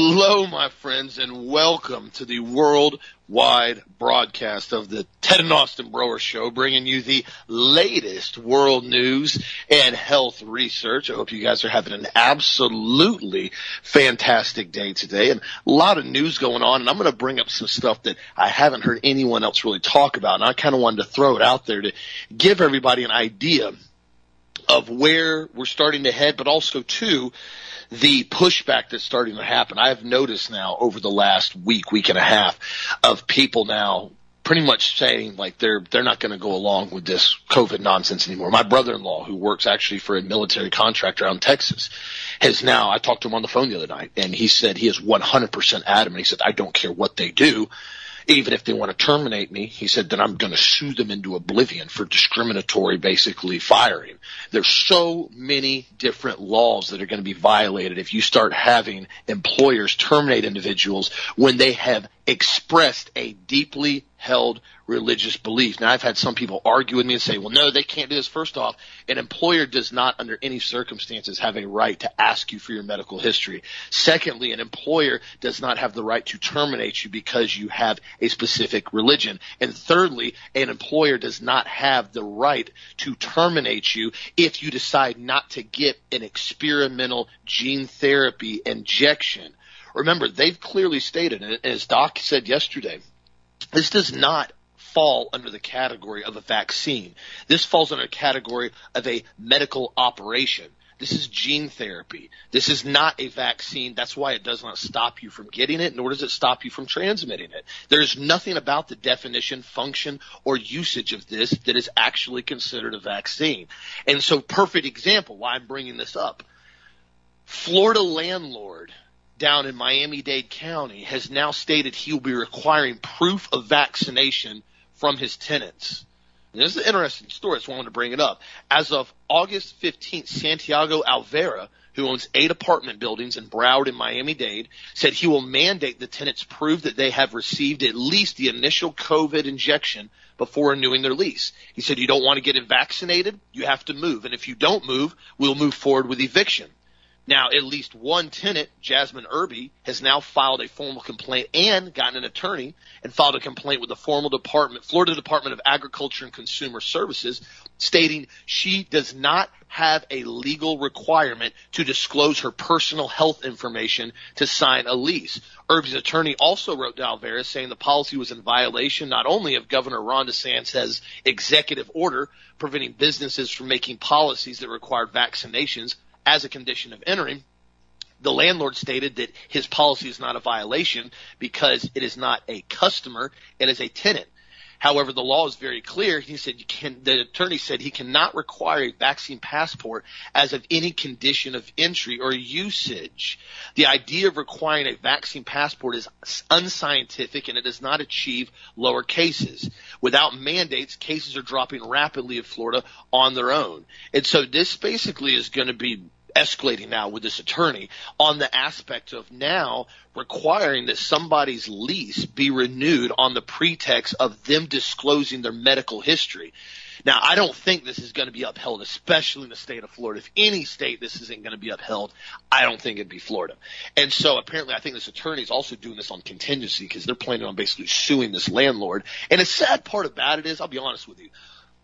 Hello, my friends, and welcome to the worldwide broadcast of the Ted and Austin Broer Show, bringing you the latest world news and health research. I hope you guys are having an absolutely fantastic day today, and a lot of news going on. And I'm going to bring up some stuff that I haven't heard anyone else really talk about, and I kind of wanted to throw it out there to give everybody an idea of where we're starting to head, but also too the pushback that's starting to happen. I've noticed now over the last week, week and a half of people now pretty much saying like they're they're not going to go along with this COVID nonsense anymore. My brother-in-law, who works actually for a military contractor out in Texas, has now. I talked to him on the phone the other night, and he said he is 100% adamant. He said I don't care what they do even if they want to terminate me, he said, then I'm going to sue them into oblivion for discriminatory, basically firing. There's so many different laws that are going to be violated if you start having employers terminate individuals when they have expressed a deeply held religious belief. Now I've had some people argue with me and say, well, no, they can't do this. First off, an employer does not under any circumstances have a right to ask you for your medical history. Secondly, an employer does not have the right to terminate you because you have a specific religion. And thirdly, an employer does not have the right to terminate you if you decide not to get an experimental gene therapy injection Remember, they've clearly stated, and as Doc said yesterday, this does not fall under the category of a vaccine. This falls under a category of a medical operation. This is gene therapy. This is not a vaccine. That's why it does not stop you from getting it, nor does it stop you from transmitting it. There's nothing about the definition, function, or usage of this that is actually considered a vaccine. And so, perfect example why I'm bringing this up. Florida landlord down in Miami-Dade County has now stated he will be requiring proof of vaccination from his tenants. And this is an interesting story, I wanted to bring it up. As of August 15th, Santiago Alvarez, who owns eight apartment buildings in Broward and Miami-Dade, said he will mandate the tenants prove that they have received at least the initial COVID injection before renewing their lease. He said, you don't want to get vaccinated, you have to move. And if you don't move, we'll move forward with eviction. Now, at least one tenant, Jasmine Irby, has now filed a formal complaint and gotten an attorney and filed a complaint with the formal department, Florida Department of Agriculture and Consumer Services, stating she does not have a legal requirement to disclose her personal health information to sign a lease. Irby's attorney also wrote to Alvarez saying the policy was in violation not only of Governor Ron DeSantis' executive order preventing businesses from making policies that required vaccinations as a condition of entering, the landlord stated that his policy is not a violation because it is not a customer, it is a tenant. However, the law is very clear. He said you can, the attorney said he cannot require a vaccine passport as of any condition of entry or usage. The idea of requiring a vaccine passport is unscientific and it does not achieve lower cases. Without mandates, cases are dropping rapidly in Florida on their own. And so this basically is going to be escalating now with this attorney on the aspect of now requiring that somebody's lease be renewed on the pretext of them disclosing their medical history. Now, I don't think this is going to be upheld, especially in the state of Florida. If any state this isn't going to be upheld, I don't think it'd be Florida. And so apparently I think this attorney is also doing this on contingency because they're planning on basically suing this landlord. And the sad part about it is, I'll be honest with you,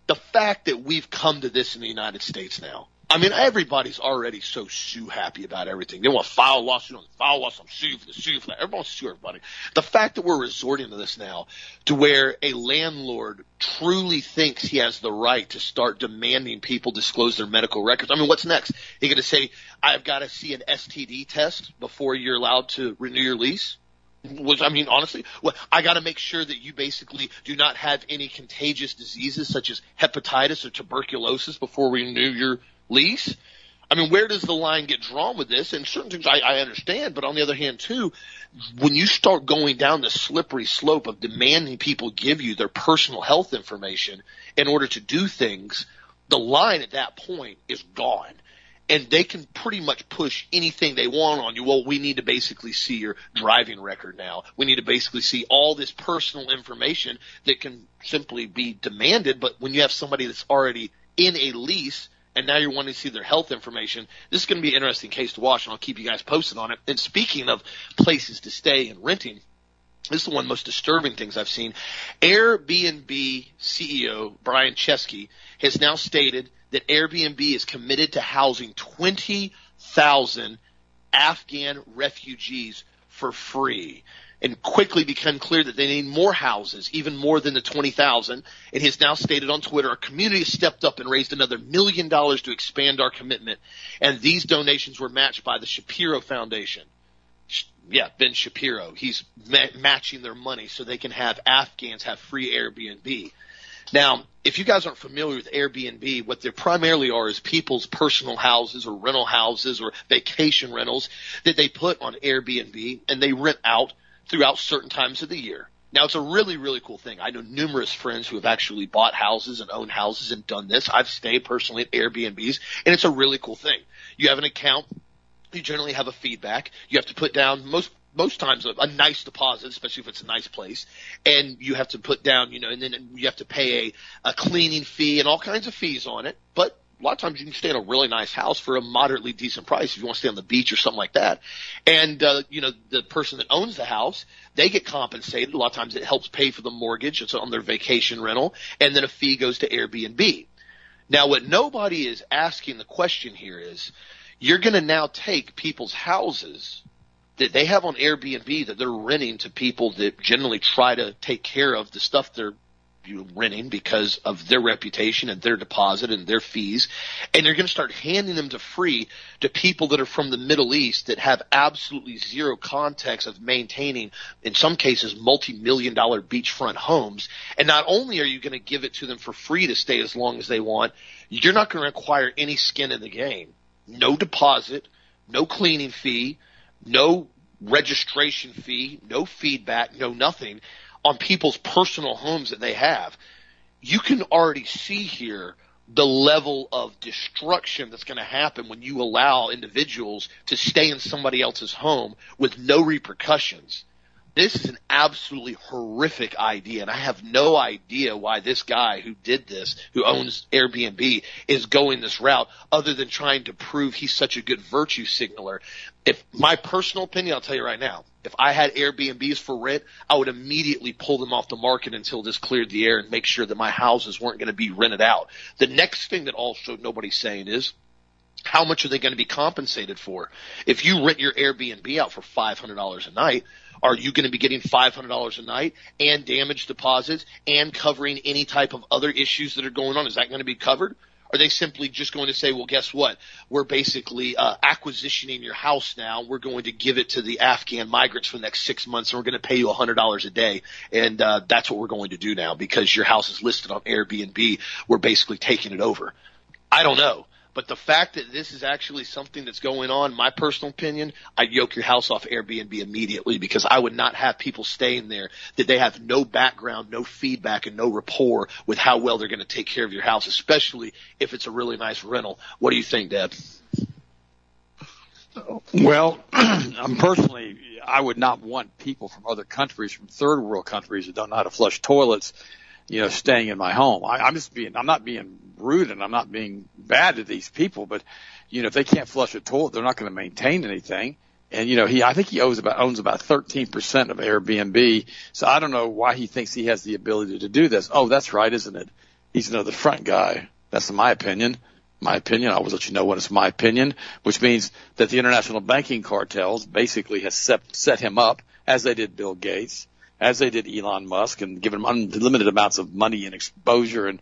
the fact that we've come to this in the United States now, I mean, everybody's already so sue happy about everything. They want file lawsuit on file lawsuit, I'm suing for the sue for that. Everyone's sue everybody. The fact that we're resorting to this now, to where a landlord truly thinks he has the right to start demanding people disclose their medical records. I mean, what's next? He going to say, I've got to see an STD test before you're allowed to renew your lease? Was I mean honestly, well, I got to make sure that you basically do not have any contagious diseases such as hepatitis or tuberculosis before we renew your lease. I mean, where does the line get drawn with this? And certain things I, I understand, but on the other hand, too, when you start going down the slippery slope of demanding people give you their personal health information in order to do things, the line at that point is gone. And they can pretty much push anything they want on you. Well, we need to basically see your driving record now. We need to basically see all this personal information that can simply be demanded. But when you have somebody that's already in a lease and now you're wanting to see their health information. This is going to be an interesting case to watch, and I'll keep you guys posted on it. And speaking of places to stay and renting, this is one of the most disturbing things I've seen. Airbnb CEO Brian Chesky has now stated that Airbnb is committed to housing 20,000 Afghan refugees for free and quickly become clear that they need more houses, even more than the 20,000. And he has now stated on Twitter, our community has stepped up and raised another million dollars to expand our commitment. And these donations were matched by the Shapiro Foundation. Yeah, Ben Shapiro. He's ma- matching their money so they can have Afghans have free Airbnb. Now, if you guys aren't familiar with Airbnb, what they primarily are is people's personal houses or rental houses or vacation rentals that they put on Airbnb and they rent out throughout certain times of the year. Now it's a really, really cool thing. I know numerous friends who have actually bought houses and owned houses and done this. I've stayed personally at Airbnbs and it's a really cool thing. You have an account. You generally have a feedback. You have to put down most most times a, a nice deposit, especially if it's a nice place, and you have to put down, you know, and then you have to pay a, a cleaning fee and all kinds of fees on it. But lot of times you can stay in a really nice house for a moderately decent price if you want to stay on the beach or something like that. And, uh, you know, the person that owns the house, they get compensated. A lot of times it helps pay for the mortgage. It's on their vacation rental. And then a fee goes to Airbnb. Now what nobody is asking the question here is, you're going to now take people's houses that they have on Airbnb that they're renting to people that generally try to take care of the stuff they're renting because of their reputation and their deposit and their fees. And they're going to start handing them to free to people that are from the Middle East that have absolutely zero context of maintaining, in some cases, multi-million dollar beachfront homes. And not only are you going to give it to them for free to stay as long as they want, you're not going to require any skin in the game. No deposit, no cleaning fee, no registration fee, no feedback, no nothing on people's personal homes that they have, you can already see here the level of destruction that's going to happen when you allow individuals to stay in somebody else's home with no repercussions. This is an absolutely horrific idea, and I have no idea why this guy who did this, who owns Airbnb, is going this route other than trying to prove he's such a good virtue signaler. If my personal opinion, I'll tell you right now, if I had Airbnbs for rent, I would immediately pull them off the market until this cleared the air and make sure that my houses weren't going to be rented out. The next thing that also nobody's saying is, how much are they going to be compensated for? If you rent your Airbnb out for $500 a night, are you going to be getting $500 a night and damage deposits and covering any type of other issues that are going on? Is that going to be covered? Are they simply just going to say, well, guess what? We're basically uh, acquisitioning your house now. We're going to give it to the Afghan migrants for the next six months, and we're going to pay you $100 a day, and uh, that's what we're going to do now because your house is listed on Airbnb. We're basically taking it over. I don't know. But the fact that this is actually something that's going on, my personal opinion, I'd yoke your house off Airbnb immediately because I would not have people staying there that they have no background, no feedback, and no rapport with how well they're going to take care of your house, especially if it's a really nice rental. What do you think, Deb? Well, I'm personally, I would not want people from other countries, from third world countries that don't know how to flush toilets, you know, staying in my home. I, I'm just being, I'm not being rude and I'm not being bad to these people, but you know, if they can't flush a toilet, they're not going to maintain anything. And you know, he, I think he owes about, owns about 13% of Airbnb. So I don't know why he thinks he has the ability to do this. Oh, that's right, isn't it? He's another front guy. That's my opinion. My opinion. I always let you know when it's my opinion, which means that the international banking cartels basically has set, set him up as they did Bill Gates, as they did Elon Musk and given him unlimited amounts of money and exposure and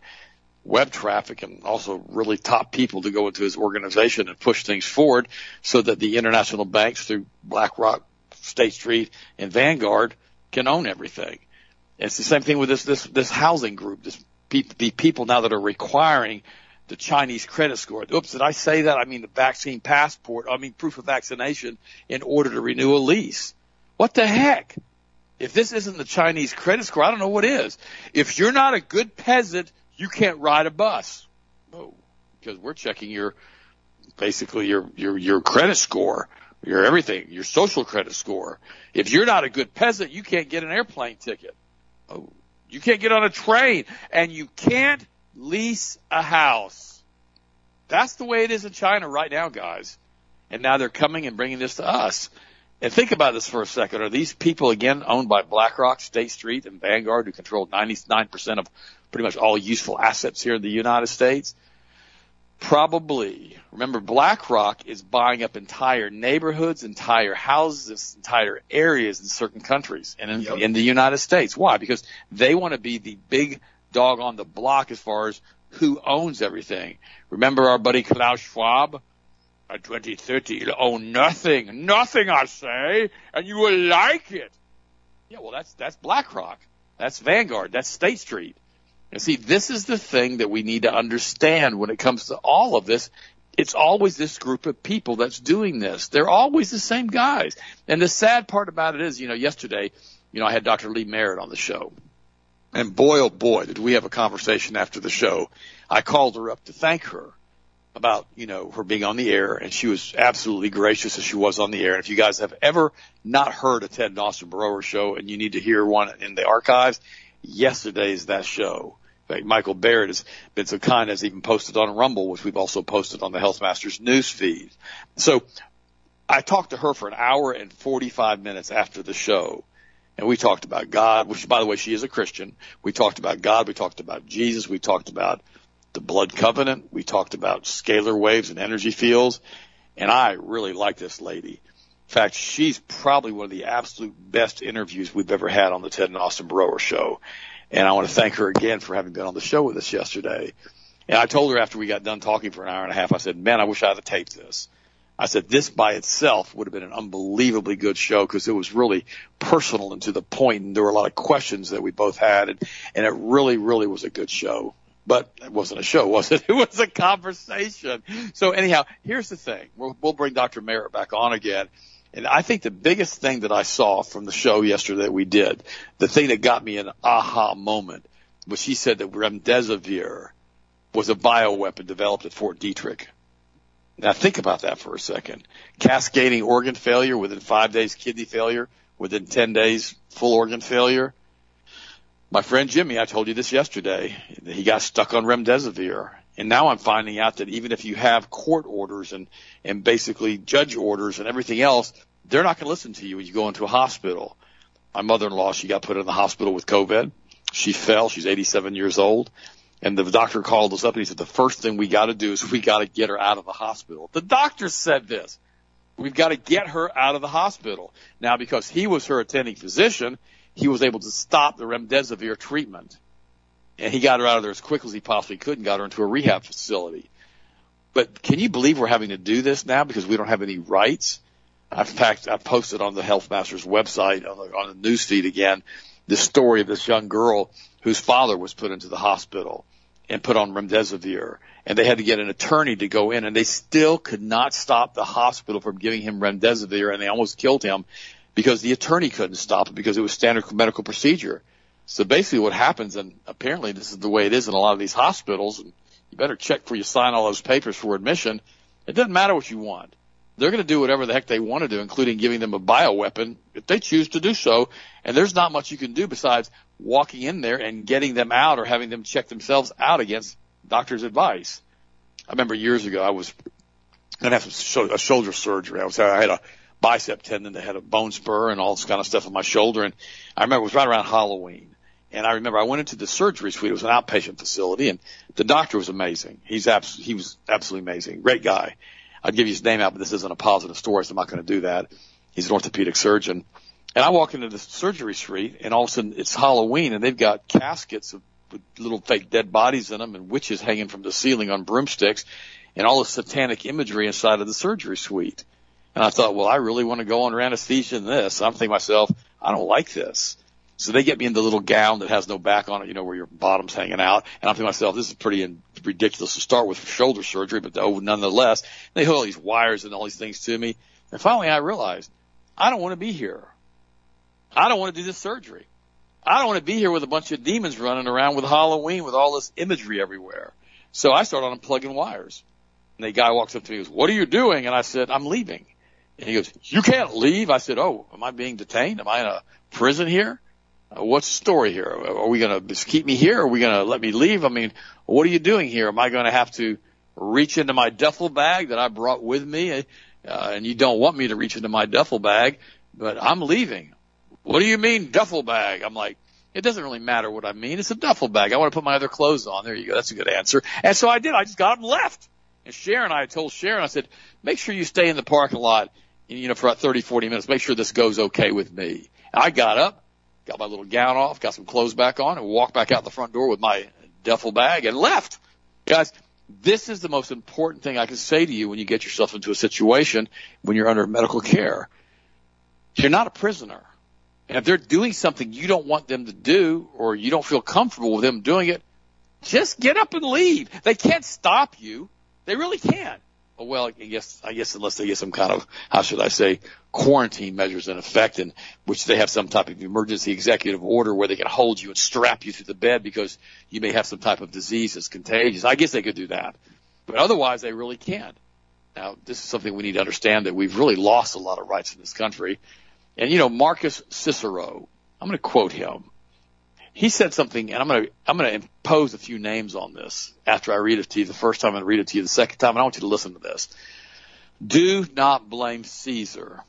web traffic and also really top people to go into his organization and push things forward so that the international banks through BlackRock, State Street, and Vanguard can own everything. It's the same thing with this this this housing group. This the people now that are requiring the Chinese credit score. Oops, did I say that? I mean the vaccine passport. I mean proof of vaccination in order to renew a lease. What the heck? If this isn't the Chinese credit score, I don't know what is. If you're not a good peasant you can't ride a bus. Oh, because we're checking your, basically your, your, your credit score, your everything, your social credit score. If you're not a good peasant, you can't get an airplane ticket. Oh, you can't get on a train and you can't lease a house. That's the way it is in China right now, guys. And now they're coming and bringing this to us. And think about this for a second. Are these people again owned by BlackRock, State Street, and Vanguard, who control 99% of pretty much all useful assets here in the United States? Probably. Remember, BlackRock is buying up entire neighborhoods, entire houses, entire areas in certain countries and in, yep. in the United States. Why? Because they want to be the big dog on the block as far as who owns everything. Remember our buddy Klaus Schwab? By 2030, you'll own nothing. Nothing, I say, and you will like it. Yeah, well, that's, that's BlackRock. That's Vanguard. That's State Street. And see, this is the thing that we need to understand when it comes to all of this. It's always this group of people that's doing this. They're always the same guys. And the sad part about it is, you know, yesterday, you know, I had Dr. Lee Merritt on the show. And boy, oh boy, did we have a conversation after the show. I called her up to thank her about, you know, her being on the air and she was absolutely gracious as she was on the air. And if you guys have ever not heard a Ted and Austin show and you need to hear one in the archives, yesterday's that show. In fact, Michael Barrett has been so kind as even posted on Rumble, which we've also posted on the Health Masters news feed. So I talked to her for an hour and 45 minutes after the show. And we talked about God, which by the way, she is a Christian. We talked about God. We talked about Jesus. We talked about the blood covenant. We talked about scalar waves and energy fields. And I really like this lady. In fact, she's probably one of the absolute best interviews we've ever had on the Ted and Austin Broer show. And I want to thank her again for having been on the show with us yesterday. And I told her after we got done talking for an hour and a half, I said, man, I wish I had taped this. I said, this by itself would have been an unbelievably good show because it was really personal and to the point, and there were a lot of questions that we both had, and, and it really, really was a good show. But it wasn't a show, was it? It was a conversation. So anyhow, here's the thing. We'll, we'll bring Dr. Merritt back on again. And I think the biggest thing that I saw from the show yesterday that we did, the thing that got me an aha moment, was she said that remdesivir was a bioweapon developed at Fort Detrick. Now think about that for a second. Cascading organ failure within five days, kidney failure within 10 days, full organ failure. My friend Jimmy, I told you this yesterday, he got stuck on remdesivir and now I'm finding out that even if you have court orders and, and basically judge orders and everything else, they're not going to listen to you when you go into a hospital. My mother-in-law, she got put in the hospital with COVID. She fell. She's 87 years old. And the doctor called us up and he said, the first thing we got to do is we got to get her out of the hospital. The doctor said this. We've got to get her out of the hospital. Now, because he was her attending physician, he was able to stop the remdesivir treatment and he got her out of there as quick as he possibly could and got her into a rehab facility. But can you believe we're having to do this now because we don't have any rights? In fact, I posted on the Health Masters website on the, on the news feed again the story of this young girl whose father was put into the hospital and put on remdesivir and they had to get an attorney to go in and they still could not stop the hospital from giving him remdesivir and they almost killed him because the attorney couldn't stop it because it was standard medical procedure. So basically what happens, and apparently this is the way it is in a lot of these hospitals, and you better check before you sign all those papers for admission. It doesn't matter what you want. They're going to do whatever the heck they want to do, including giving them a bioweapon if they choose to do so. And there's not much you can do besides walking in there and getting them out or having them check themselves out against doctor's advice. I remember years ago I was going to have a shoulder surgery. I was I had a bicep tendon that had a bone spur and all this kind of stuff on my shoulder. And I remember it was right around Halloween. And I remember I went into the surgery suite. It was an outpatient facility, and the doctor was amazing. He's abs- he was absolutely amazing, great guy. I'd give you his name out, but this isn't a positive story, so I'm not going to do that. He's an orthopedic surgeon. And I walk into the surgery suite, and all of a sudden it's Halloween, and they've got caskets of, with little fake dead bodies in them, and witches hanging from the ceiling on broomsticks, and all the satanic imagery inside of the surgery suite. And I thought, well, I really want to go under anesthesia in this. I'm thinking to myself, I don't like this. So they get me in the little gown that has no back on it, you know, where your bottom's hanging out. And I'm thinking myself, this is pretty in- ridiculous to start with for shoulder surgery, but oh, nonetheless, they hook all these wires and all these things to me. And finally I realized, I don't want to be here. I don't want to do this surgery. I don't want to be here with a bunch of demons running around with Halloween with all this imagery everywhere. So I started unplugging wires. And the guy walks up to me and goes, what are you doing? And I said, I'm leaving. And he goes, you can't leave. I said, oh, am I being detained? Am I in a prison here? Uh, what's the story here? Are we going to keep me here? Are we going to let me leave? I mean, what are you doing here? Am I going to have to reach into my duffel bag that I brought with me, uh, and you don't want me to reach into my duffel bag, but I'm leaving. What do you mean duffel bag? I'm like, it doesn't really matter what I mean. It's a duffel bag. I want to put my other clothes on. There you go. That's a good answer. And so I did. I just got up and left. And Sharon, I told Sharon, I said, make sure you stay in the parking lot, you know, for about 30, 40 minutes. Make sure this goes okay with me. I got up, got my little gown off, got some clothes back on, and walked back out the front door with my duffel bag and left. Guys, this is the most important thing I can say to you when you get yourself into a situation when you're under medical care. You're not a prisoner. And if they're doing something you don't want them to do or you don't feel comfortable with them doing it, just get up and leave. They can't stop you. They really can't. Well, I guess, I guess unless they get some kind of, how should I say, quarantine measures in effect in which they have some type of emergency executive order where they can hold you and strap you to the bed because you may have some type of disease that's contagious. I guess they could do that. But otherwise they really can't. Now, this is something we need to understand that we've really lost a lot of rights in this country. And you know, Marcus Cicero, I'm going to quote him he said something, and I'm going to I'm to impose a few names on this after I read it to you the first time and read it to you the second time, and I want you to listen to this. Do not blame Caesar.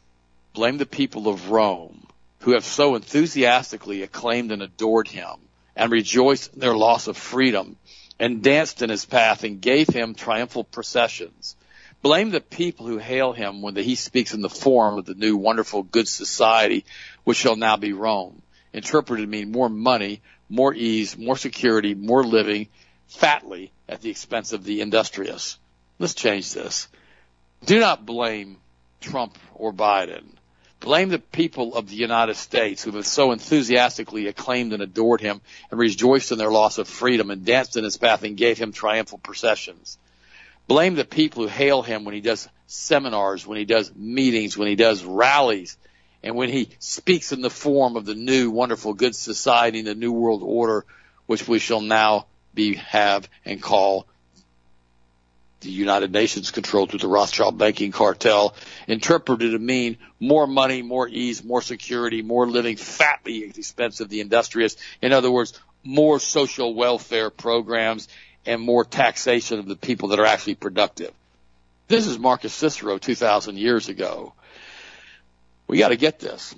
Blame the people of Rome who have so enthusiastically acclaimed and adored him and rejoiced in their loss of freedom and danced in his path and gave him triumphal processions. Blame the people who hail him when he speaks in the form of the new wonderful good society which shall now be Rome interpreted to mean more money, more ease, more security, more living, fatly at the expense of the industrious. Let's change this. Do not blame Trump or Biden. Blame the people of the United States who have so enthusiastically acclaimed and adored him and rejoiced in their loss of freedom and danced in his path and gave him triumphal processions. Blame the people who hail him when he does seminars, when he does meetings, when he does rallies, and when he speaks in the form of the new wonderful good society and the new world order, which we shall now be, have and call the United Nations controlled through the Rothschild banking cartel, interpreted to mean more money, more ease, more security, more living fatly at the expense of the industrious. In other words, more social welfare programs and more taxation of the people that are actually productive. This is Marcus Cicero 2,000 years ago we got to get this.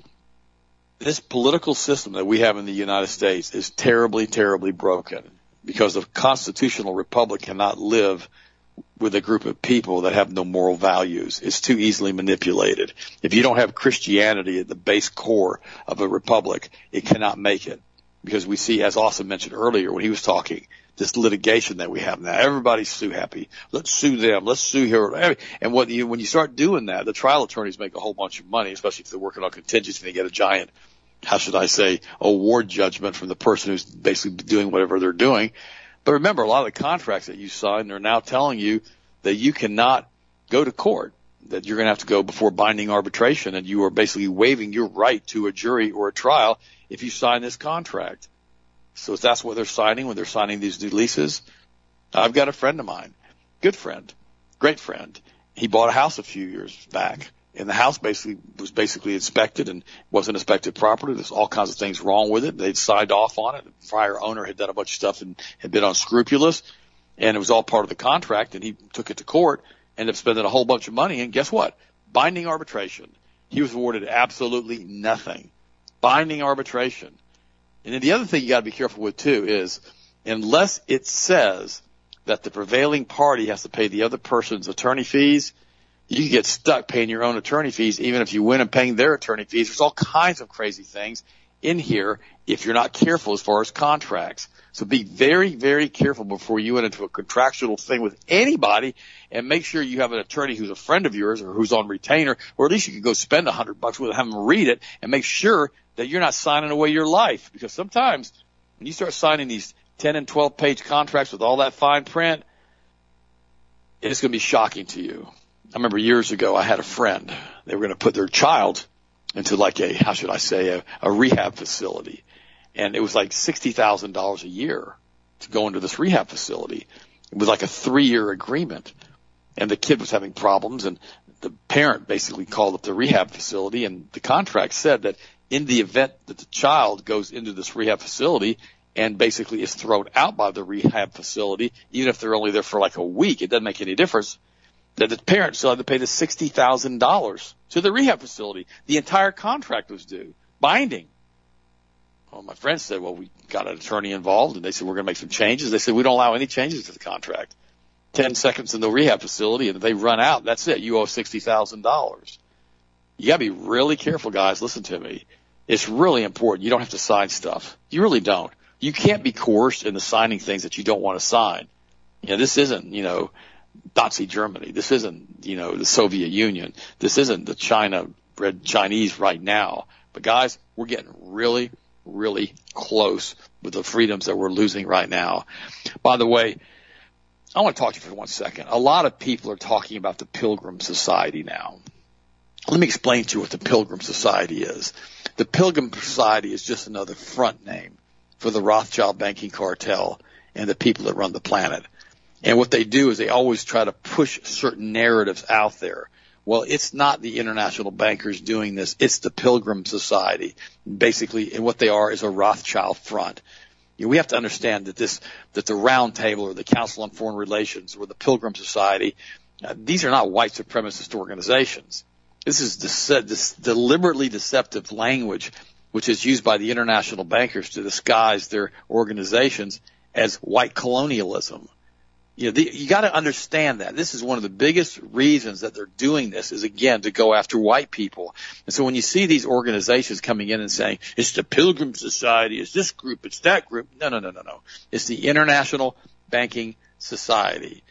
This political system that we have in the United States is terribly, terribly broken because a constitutional republic cannot live with a group of people that have no moral values. It's too easily manipulated. If you don't have Christianity at the base core of a republic, it cannot make it. Because we see, as Austin mentioned earlier when he was talking, this litigation that we have now. Everybody's sue happy. Let's sue them. Let's sue here. And what you, when you start doing that, the trial attorneys make a whole bunch of money, especially if they're working on contingency. They get a giant, how should I say, award judgment from the person who's basically doing whatever they're doing. But remember, a lot of the contracts that you signed are now telling you that you cannot go to court, that you're going to have to go before binding arbitration, and you are basically waiving your right to a jury or a trial if you sign this contract. So that's what they're signing when they're signing these new leases. I've got a friend of mine, good friend, great friend. He bought a house a few years back and the house basically was basically inspected and wasn't inspected properly. There's all kinds of things wrong with it. They'd signed off on it. The prior owner had done a bunch of stuff and had been unscrupulous and it was all part of the contract and he took it to court, ended up spending a whole bunch of money and guess what? Binding arbitration. He was awarded absolutely nothing. Binding arbitration. And then the other thing you got to be careful with too is unless it says that the prevailing party has to pay the other person's attorney fees, you get stuck paying your own attorney fees even if you win and paying their attorney fees. There's all kinds of crazy things in here if you're not careful as far as contracts. So be very, very careful before you went into a contractual thing with anybody and make sure you have an attorney who's a friend of yours or who's on retainer, or at least you can go spend a hundred bucks with them, have them read it and make sure that you're not signing away your life because sometimes when you start signing these 10 and 12 page contracts with all that fine print, it's going to be shocking to you. I remember years ago I had a friend. They were going to put their child into like a, how should I say, a, a rehab facility. And it was like $60,000 a year to go into this rehab facility. It was like a three year agreement. And the kid was having problems and the parent basically called up the rehab facility and the contract said that in the event that the child goes into this rehab facility and basically is thrown out by the rehab facility, even if they're only there for like a week, it doesn't make any difference. That the parents still had to pay the sixty thousand dollars to the rehab facility. The entire contract was due, binding. Well, my friend said, well, we got an attorney involved and they said, we're going to make some changes. They said, we don't allow any changes to the contract. 10 seconds in the rehab facility and they run out, that's it. You owe $60,000. You gotta be really careful, guys. Listen to me. It's really important. You don't have to sign stuff. You really don't. You can't be coerced into signing things that you don't want to sign. You know, this isn't, you know, Nazi Germany. This isn't, you know, the Soviet Union. This isn't the China, red Chinese right now. But guys, we're getting really, really close with the freedoms that we're losing right now. By the way, I want to talk to you for one second. A lot of people are talking about the Pilgrim Society now. Let me explain to you what the Pilgrim Society is. The Pilgrim Society is just another front name for the Rothschild banking cartel and the people that run the planet. And what they do is they always try to push certain narratives out there. Well, it's not the international bankers doing this. It's the Pilgrim Society. Basically, and what they are is a Rothschild front. You know, we have to understand that this, that the Round Table or the Council on Foreign Relations or the Pilgrim Society, uh, these are not white supremacist organizations. This is this deliberately deceptive language, which is used by the international bankers to disguise their organizations as white colonialism. You know, the, you got to understand that this is one of the biggest reasons that they're doing this is again to go after white people. And so when you see these organizations coming in and saying it's the Pilgrim Society, it's this group, it's that group, no, no, no, no, no. It's the International Banking Society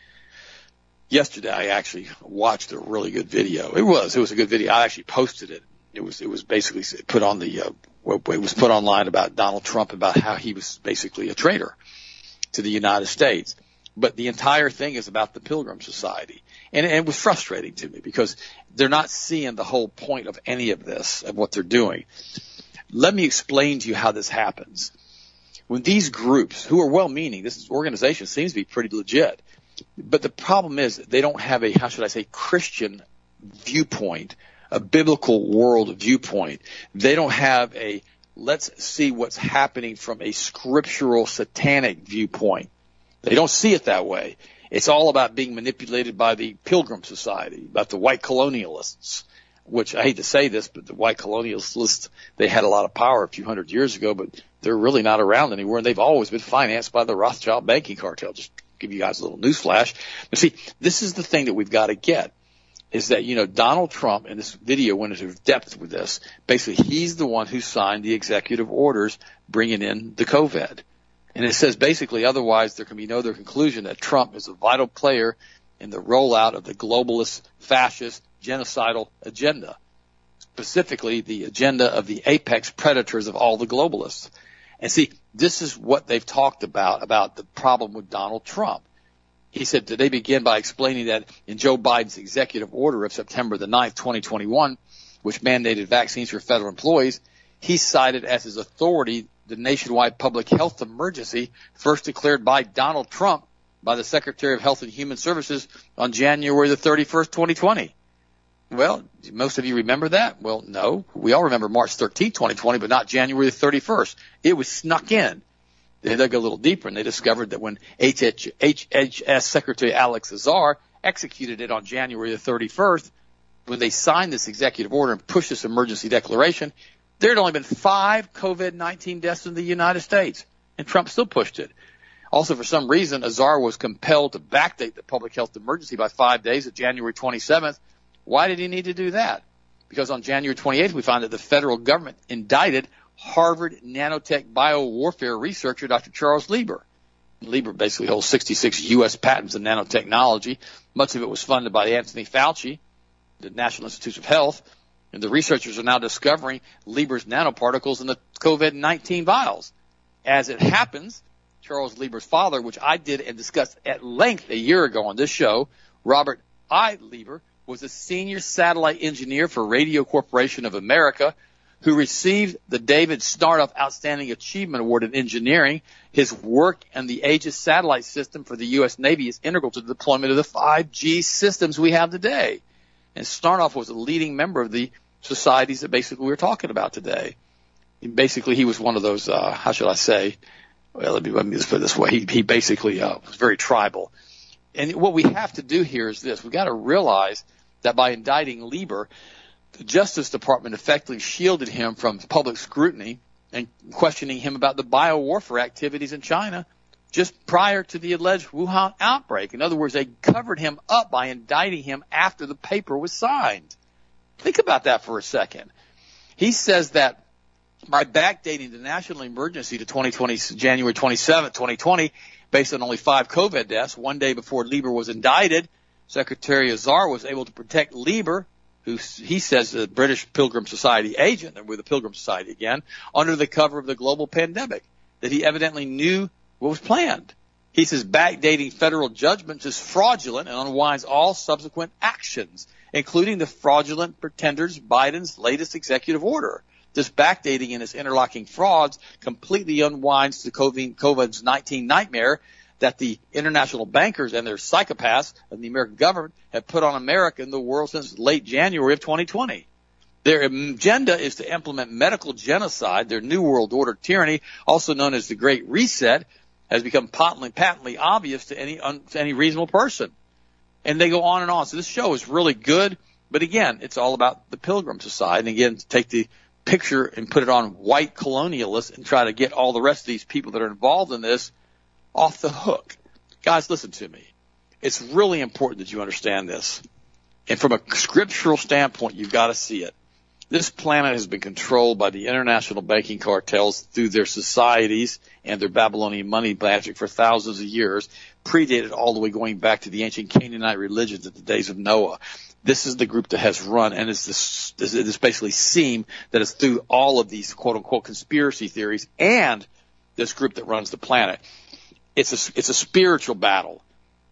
yesterday I actually watched a really good video. It was, it was a good video. I actually posted it. It was, it was basically put on the, uh, it was put online about Donald Trump about how he was basically a traitor to the United States. But the entire thing is about the Pilgrim Society. And, and it was frustrating to me because they're not seeing the whole point of any of this, of what they're doing. Let me explain to you how this happens. When these groups, who are well meaning, this organization seems to be pretty legit, but the problem is they don't have a, how should I say, Christian viewpoint, a biblical world viewpoint. They don't have a, let's see what's happening from a scriptural satanic viewpoint. They don't see it that way. It's all about being manipulated by the Pilgrim Society, about the white colonialists, which I hate to say this, but the white colonialists, they had a lot of power a few hundred years ago, but they're really not around anywhere. and they've always been financed by the Rothschild banking cartel. Just give you guys a little newsflash. But see, this is the thing that we've got to get is that, you know, Donald Trump in this video went into depth with this. Basically, he's the one who signed the executive orders bringing in the COVID. And it says basically otherwise there can be no other conclusion that Trump is a vital player in the rollout of the globalist, fascist, genocidal agenda. Specifically, the agenda of the apex predators of all the globalists. And see, this is what they've talked about, about the problem with Donald Trump. He said that they begin by explaining that in Joe Biden's executive order of September the 9th, 2021, which mandated vaccines for federal employees, he cited as his authority the nationwide public health emergency first declared by Donald Trump by the Secretary of Health and Human Services on January the 31st, 2020. Well, most of you remember that? Well, no. We all remember March 13, 2020, but not January the 31st. It was snuck in. They dug a little deeper and they discovered that when HHS Secretary Alex Azar executed it on January the 31st, when they signed this executive order and pushed this emergency declaration, there had only been five COVID-19 deaths in the United States, and Trump still pushed it. Also, for some reason, Azar was compelled to backdate the public health emergency by five days at January 27th why did he need to do that? Because on January 28th, we found that the federal government indicted Harvard nanotech biowarfare researcher Dr. Charles Lieber. Lieber basically holds 66 U.S. patents in nanotechnology. Much of it was funded by Anthony Fauci, the National Institutes of Health, and the researchers are now discovering Lieber's nanoparticles in the COVID-19 vials. As it happens, Charles Lieber's father, which I did and discussed at length a year ago on this show, Robert I. Lieber, was a senior satellite engineer for Radio Corporation of America who received the David Sarnoff Outstanding Achievement Award in Engineering. His work and the Aegis satellite system for the U.S. Navy is integral to the deployment of the 5G systems we have today. And Sarnoff was a leading member of the societies that basically we are talking about today. Basically, he was one of those, uh, how should I say, well, let me, let me just put it this way. He, he basically, uh, was very tribal. And what we have to do here is this. We've got to realize that by indicting Lieber, the Justice Department effectively shielded him from public scrutiny and questioning him about the biowarfare activities in China just prior to the alleged Wuhan outbreak. In other words, they covered him up by indicting him after the paper was signed. Think about that for a second. He says that by backdating the national emergency to 2020, January 27, 2020, based on only five COVID deaths, one day before Lieber was indicted, Secretary Azar was able to protect Lieber, who he says is a British Pilgrim Society agent, and we're the Pilgrim Society again, under the cover of the global pandemic, that he evidently knew what was planned. He says backdating federal judgments is fraudulent and unwinds all subsequent actions, including the fraudulent pretenders Biden's latest executive order. This backdating and its interlocking frauds completely unwinds the covid COVID's 19 nightmare that the international bankers and their psychopaths and the American government have put on America and the world since late January of 2020. Their agenda is to implement medical genocide, their New World Order tyranny, also known as the Great Reset, has become patently, patently obvious to any, to any reasonable person. And they go on and on. So this show is really good, but again, it's all about the Pilgrim Society. And again, to take the picture and put it on white colonialists and try to get all the rest of these people that are involved in this off the hook. Guys, listen to me. It's really important that you understand this. And from a scriptural standpoint, you've got to see it. This planet has been controlled by the international banking cartels through their societies and their Babylonian money magic for thousands of years, predated all the way going back to the ancient Canaanite religions at the days of Noah. This is the group that has run and it's this, this basically seam that is through all of these quote unquote conspiracy theories and this group that runs the planet. It's a, it's a spiritual battle.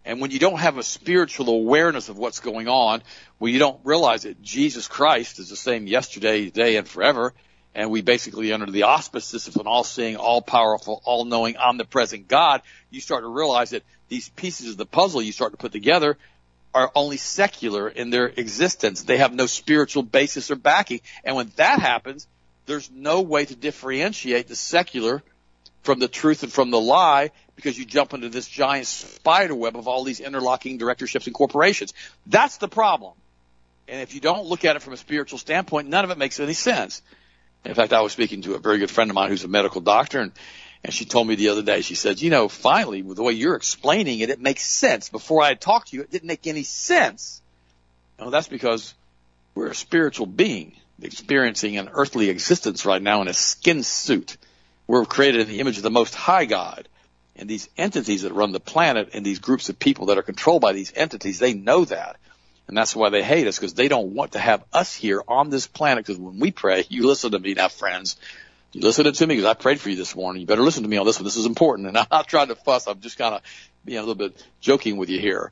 And when you don't have a spiritual awareness of what's going on, when you don't realize that Jesus Christ is the same yesterday, today, and forever, and we basically under the auspices of an all-seeing, all-powerful, all-knowing, omnipresent God, you start to realize that these pieces of the puzzle you start to put together are only secular in their existence. They have no spiritual basis or backing. And when that happens, there's no way to differentiate the secular from the truth and from the lie because you jump into this giant spider web of all these interlocking directorships and corporations. That's the problem. And if you don't look at it from a spiritual standpoint, none of it makes any sense. In fact, I was speaking to a very good friend of mine who's a medical doctor and, and she told me the other day, she said, you know, finally, with the way you're explaining it, it makes sense. Before I had talked to you, it didn't make any sense. Well, that's because we're a spiritual being experiencing an earthly existence right now in a skin suit. We're created in the image of the most high God. And these entities that run the planet and these groups of people that are controlled by these entities, they know that. And that's why they hate us because they don't want to have us here on this planet because when we pray, you listen to me now, friends. You listen to me because I prayed for you this morning. You better listen to me on this one. This is important. And I'm not trying to fuss. I'm just kind of being a little bit joking with you here.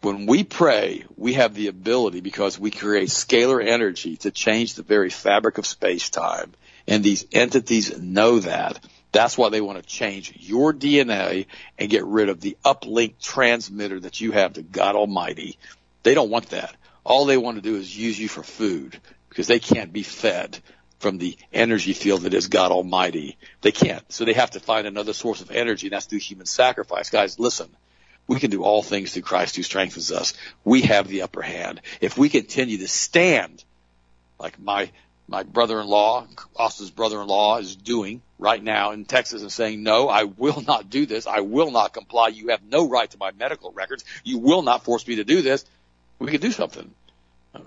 When we pray, we have the ability because we create scalar energy to change the very fabric of space time. And these entities know that. That's why they want to change your DNA and get rid of the uplink transmitter that you have to God Almighty. They don't want that. All they want to do is use you for food because they can't be fed from the energy field that is God Almighty. They can't. So they have to find another source of energy and that's through human sacrifice. Guys, listen. We can do all things through Christ who strengthens us. We have the upper hand. If we continue to stand like my my brother-in-law, Austin's brother-in-law is doing right now in Texas and saying, no, I will not do this. I will not comply. You have no right to my medical records. You will not force me to do this. We could do something.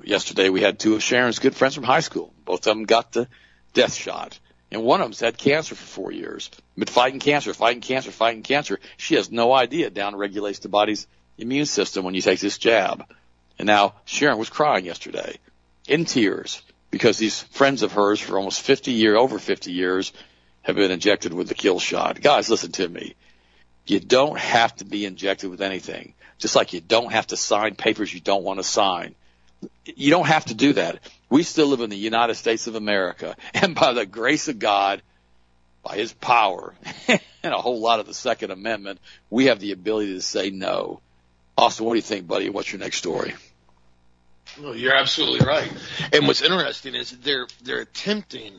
Yesterday we had two of Sharon's good friends from high school. Both of them got the death shot. And one of them's had cancer for four years. Been fighting cancer, fighting cancer, fighting cancer. She has no idea it down regulates the body's immune system when you take this jab. And now Sharon was crying yesterday in tears because these friends of hers for almost 50 years, over 50 years, have been injected with the kill shot. Guys, listen to me. You don't have to be injected with anything. Just like you don't have to sign papers you don't want to sign. You don't have to do that. We still live in the United States of America. And by the grace of God, by his power, and a whole lot of the Second Amendment, we have the ability to say no. Austin, what do you think, buddy? What's your next story? No, you're absolutely right. And what's interesting is they're they're attempting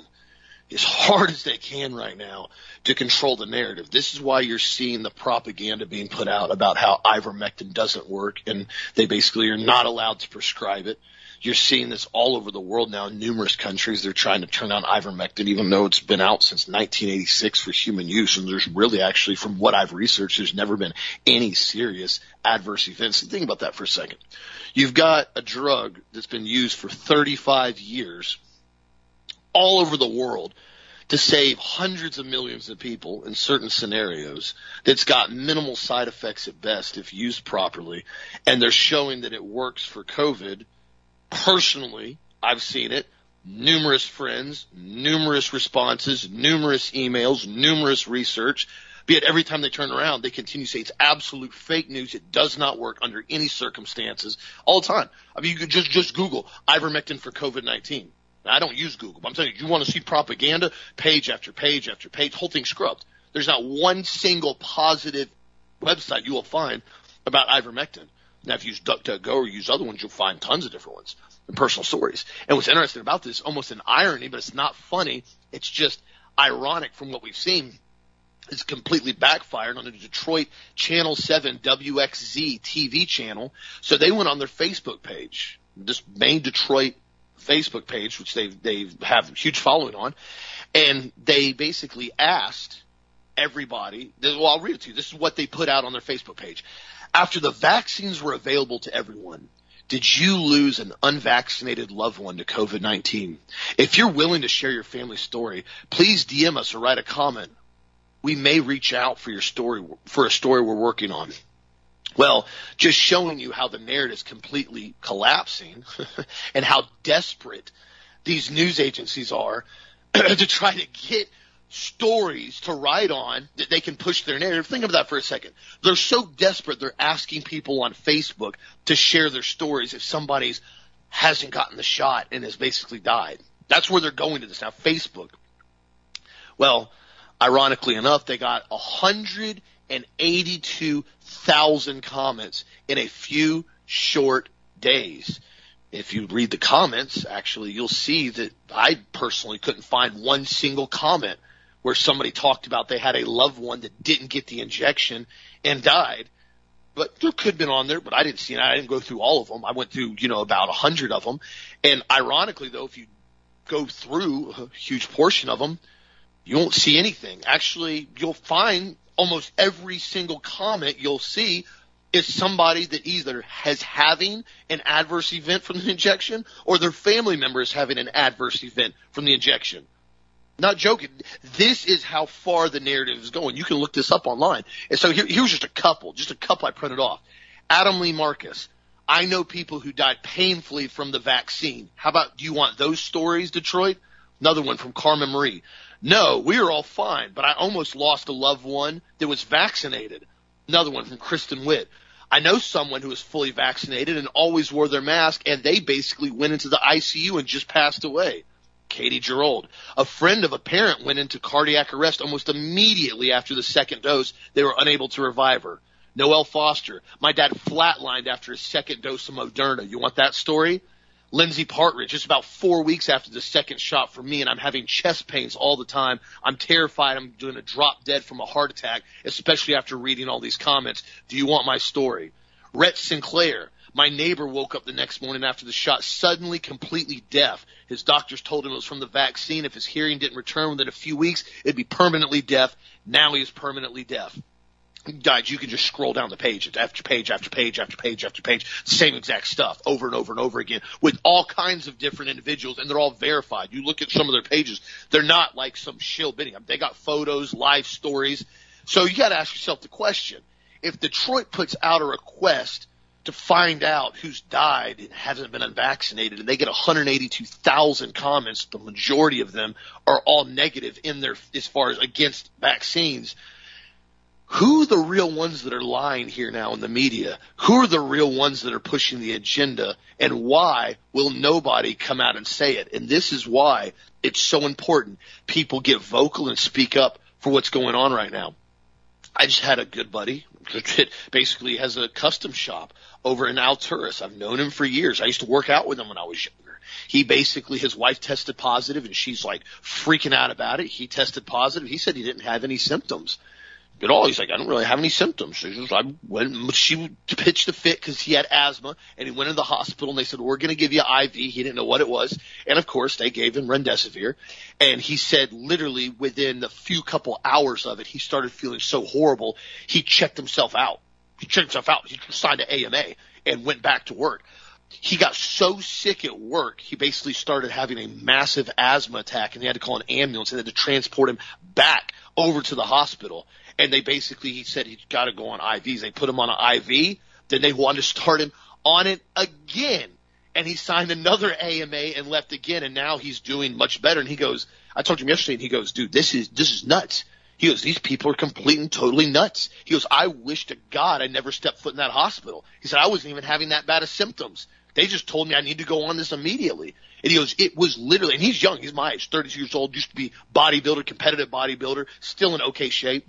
as hard as they can right now to control the narrative. This is why you're seeing the propaganda being put out about how ivermectin doesn't work and they basically are not allowed to prescribe it. You're seeing this all over the world now in numerous countries. They're trying to turn on ivermectin, even though it's been out since 1986 for human use. And there's really actually, from what I've researched, there's never been any serious adverse events. think about that for a second. You've got a drug that's been used for 35 years all over the world to save hundreds of millions of people in certain scenarios that's got minimal side effects at best if used properly. And they're showing that it works for COVID. Personally, I've seen it. Numerous friends, numerous responses, numerous emails, numerous research. Be it every time they turn around, they continue to say it's absolute fake news. It does not work under any circumstances all the time. I mean, you could just, just Google ivermectin for COVID-19 I don't use Google, but I'm telling you, you want to see propaganda, page after page after page, whole thing scrubbed. There's not one single positive website you will find about ivermectin. Now, if you use DuckDuckGo or use other ones, you'll find tons of different ones and personal stories. And what's interesting about this, almost an irony, but it's not funny. It's just ironic from what we've seen. It's completely backfired on the Detroit Channel 7 WXYZ TV channel. So they went on their Facebook page, this main Detroit Facebook page, which they they have a huge following on, and they basically asked everybody. Well, I'll read it to you. This is what they put out on their Facebook page. After the vaccines were available to everyone, did you lose an unvaccinated loved one to COVID-19? If you're willing to share your family story, please DM us or write a comment. We may reach out for your story, for a story we're working on. Well, just showing you how the narrative is completely collapsing and how desperate these news agencies are to try to get stories to write on that they can push their narrative. Think of that for a second. They're so desperate they're asking people on Facebook to share their stories if somebody's hasn't gotten the shot and has basically died. That's where they're going to this now. Facebook. Well, ironically enough, they got a hundred and eighty-two thousand comments in a few short days. If you read the comments, actually, you'll see that I personally couldn't find one single comment where somebody talked about they had a loved one that didn't get the injection and died. But there could have been on there, but I didn't see it. I didn't go through all of them. I went through, you know, about a hundred of them. And ironically though, if you go through a huge portion of them, you won't see anything. Actually, you'll find almost every single comment you'll see is somebody that either has having an adverse event from the injection or their family member is having an adverse event from the injection. Not joking. This is how far the narrative is going. You can look this up online. And so here, here's just a couple, just a couple I printed off. Adam Lee Marcus. I know people who died painfully from the vaccine. How about, do you want those stories, Detroit? Another one from Carmen Marie. No, we are all fine, but I almost lost a loved one that was vaccinated. Another one from Kristen Witt. I know someone who was fully vaccinated and always wore their mask and they basically went into the ICU and just passed away. Katie Gerold. A friend of a parent went into cardiac arrest almost immediately after the second dose. They were unable to revive her. Noelle Foster. My dad flatlined after his second dose of Moderna. You want that story? Lindsay Partridge, just about four weeks after the second shot for me, and I'm having chest pains all the time. I'm terrified I'm going to drop dead from a heart attack, especially after reading all these comments. Do you want my story? Rhett Sinclair, my neighbor woke up the next morning after the shot suddenly completely deaf. His doctors told him it was from the vaccine. If his hearing didn't return within a few weeks, it'd be permanently deaf. Now he is permanently deaf guys, you can just scroll down the page after page after page after page after page, same exact stuff over and over and over again with all kinds of different individuals and they're all verified. You look at some of their pages, they're not like some shill bitty. They got photos, live stories. So you gotta ask yourself the question, if Detroit puts out a request to find out who's died and hasn't been unvaccinated and they get 182,000 comments, the majority of them are all negative in their, as far as against vaccines, who are the real ones that are lying here now in the media? Who are the real ones that are pushing the agenda? And why will nobody come out and say it? And this is why it's so important people get vocal and speak up for what's going on right now. I just had a good buddy that basically has a custom shop over in Alturas. I've known him for years. I used to work out with him when I was younger. He basically, his wife tested positive and she's like freaking out about it. He tested positive. He said he didn't have any symptoms at all. He's like, I don't really have any symptoms. So just, I went, she pitched a fit because he had asthma and he went to the hospital and they said, we're going to give you IV. He didn't know what it was. And of course they gave him remdesivir. And he said literally within a few couple hours of it, he started feeling so horrible. He checked himself out. He checked himself out. He signed an AMA and went back to work. He got so sick at work, he basically started having a massive asthma attack and they had to call an ambulance they had to transport him back over to the hospital and they basically he said he's got to go on IVs. They put him on an IV, then they wanted to start him on it again, and he signed another AMA and left again, and now he's doing much better. And he goes, I talked to him yesterday, and he goes, dude, this is this is nuts. He goes, these people are completely and totally nuts. He goes, I wish to God I never stepped foot in that hospital. He said, I wasn't even having that bad of symptoms. They just told me I need to go on this immediately. And he goes, it was literally, and he's young, he's my age, 32 years old, used to be bodybuilder, competitive bodybuilder, still in okay shape.